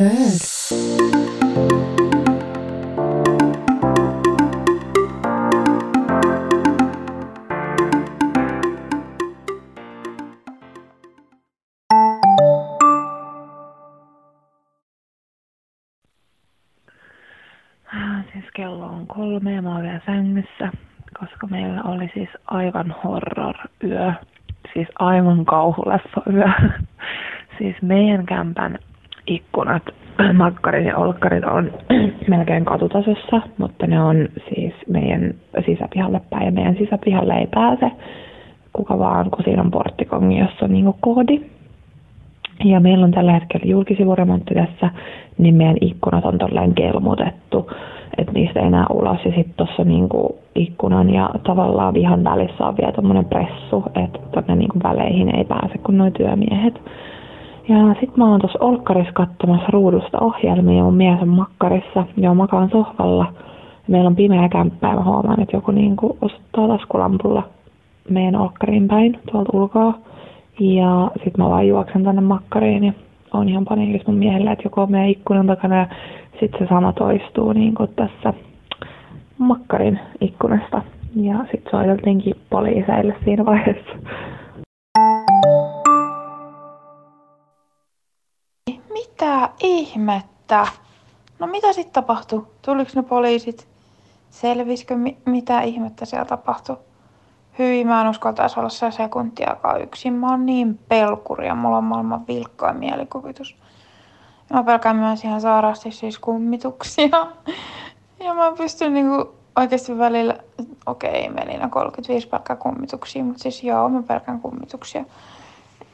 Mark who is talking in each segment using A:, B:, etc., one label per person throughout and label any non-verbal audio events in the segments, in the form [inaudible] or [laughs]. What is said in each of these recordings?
A: Heard.
B: Ah, Siis kello on kolme ja mä oon vielä sängyssä, koska meillä oli siis aivan horror-yö. Siis aivan kauhuleffa-yö. [laughs] Siis meidän kämpän ikkunat, [clears throat] makkarit ja olkkarit on [clears throat] melkein katutasossa, mutta ne on siis meidän sisäpihalle päin ja meidän sisäpihalle ei pääse kuka vaan, kun siinä on porttikongi, jossa on niinku koodi. Ja meillä on tällä hetkellä julkisivuremontti tässä, niin meidän ikkunat on tolleen kelmutettu, että niistä ei näe ulos. Ja sitten tuossa niinku ikkunan ja tavallaan vihan välissä on vielä tommonen pressu, että tonne niinku väleihin ei pääse kuin noin työmiehet. Ja sitten mä oon tuossa olkkarissa katsomassa ruudusta ohjelmia ja mun mies on makkarissa ja makaan sohvalla. Meillä on pimeä kämppä ja mä huomaan, että joku niinku osoittaa taskulampulla meidän olkkariin päin tuolta ulkoa. Ja sitten mä vaan juoksen tänne makkariin ja on ihan paniikissa mun miehelle, että joku on meidän ikkunan takana ja sitten se sama toistuu niin kuin tässä makkarin ikkunasta. Ja sitten soiteltiinkin poliiseille siinä vaiheessa.
C: Mitä ihmettä? No mitä sitten tapahtui? Tuliko ne poliisit? Selvisikö mi- mitä ihmettä siellä tapahtui? Hyi, mä en uskaltaisi olla se sekuntiakaan yksin. Mä oon niin pelkuri ja mulla on maailman vilkkoin mielikuvitus. Ja mä pelkään myös ihan sairaasti siis kummituksia. [laughs] Ja mä pystyn niinku oikeasti välillä, okei okay, Melina 35 pelkää kummituksia, mutta siis joo, mä pelkään kummituksia.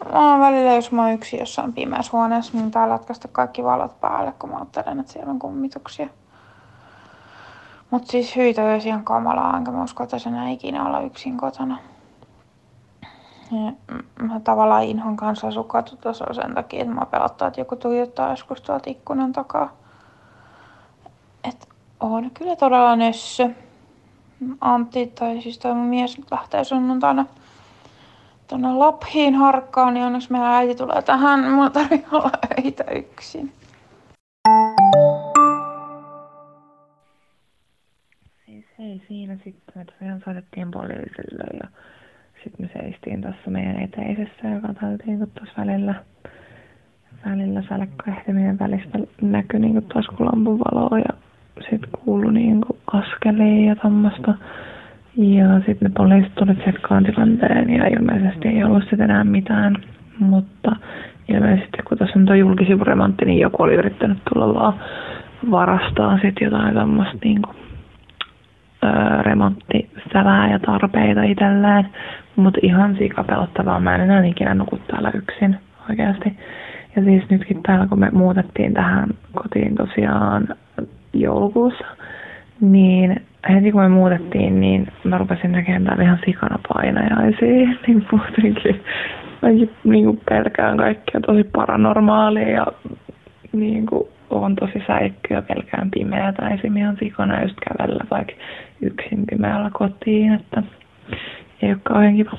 C: Mä välillä, jos mä oon yksin jossain pimeässä huoneessa, niin täällä lätkästä kaikki valot päälle, kun mä ajattelen, että siellä on kummituksia. Mut siis hyitä olisi ihan kamalaa, enkä mä usko, että enää ikinä olla yksin kotona. Ja mä tavallaan inhon kanssa asua katutasolla sen takia, että mä pelottaa, että joku tuijottaa joskus tuolta ikkunan takaa. Et on kyllä todella nössö. Antti, tai siis toi mun mies nyt lähtee sunnuntaina tuonne Lappiin harkkaan, niin onneksi meidän äiti tulee tähän. Mulla tarvii olla öitä yksin.
B: Siis ei siinä sitten, me tosiaan soitettiin poliisille ja sitten me seistiin tuossa meidän eteisessä ja katseltiin, kun tuossa välillä, välillä sälkkäihtimien välistä näkyi niin taskulampun valoa ja sitten kuului niin askelia ja tämmöistä. Ja sitten ne poliisit tuli tsekkaan tilanteen ja ilmeisesti ei ollut sitten enää mitään. Mutta ilmeisesti kun tässä on tuo julkisivuremontti, niin joku oli yrittänyt tulla vaan varastaa sitten jotain tämmöistä niin öö, remonttisälää ja tarpeita itselleen. Mutta ihan sikapelottavaa. Mä en enää ikinä nuku täällä yksin oikeasti. Ja siis nytkin täällä, kun me muutettiin tähän kotiin tosiaan joulukuussa, niin heti kun me muutettiin, niin mä rupesin näkemään täällä ihan sikana painajaisia. [laughs] Niin muutenkin mäkin niin kuin pelkään kaikkea tosi paranormaalia ja niin kuin on tosi säikky ja pelkään pimeätä esim. ihan sikana just kävellä vaikka yksin pimeällä kotiin, että ei ole kauhean kiva.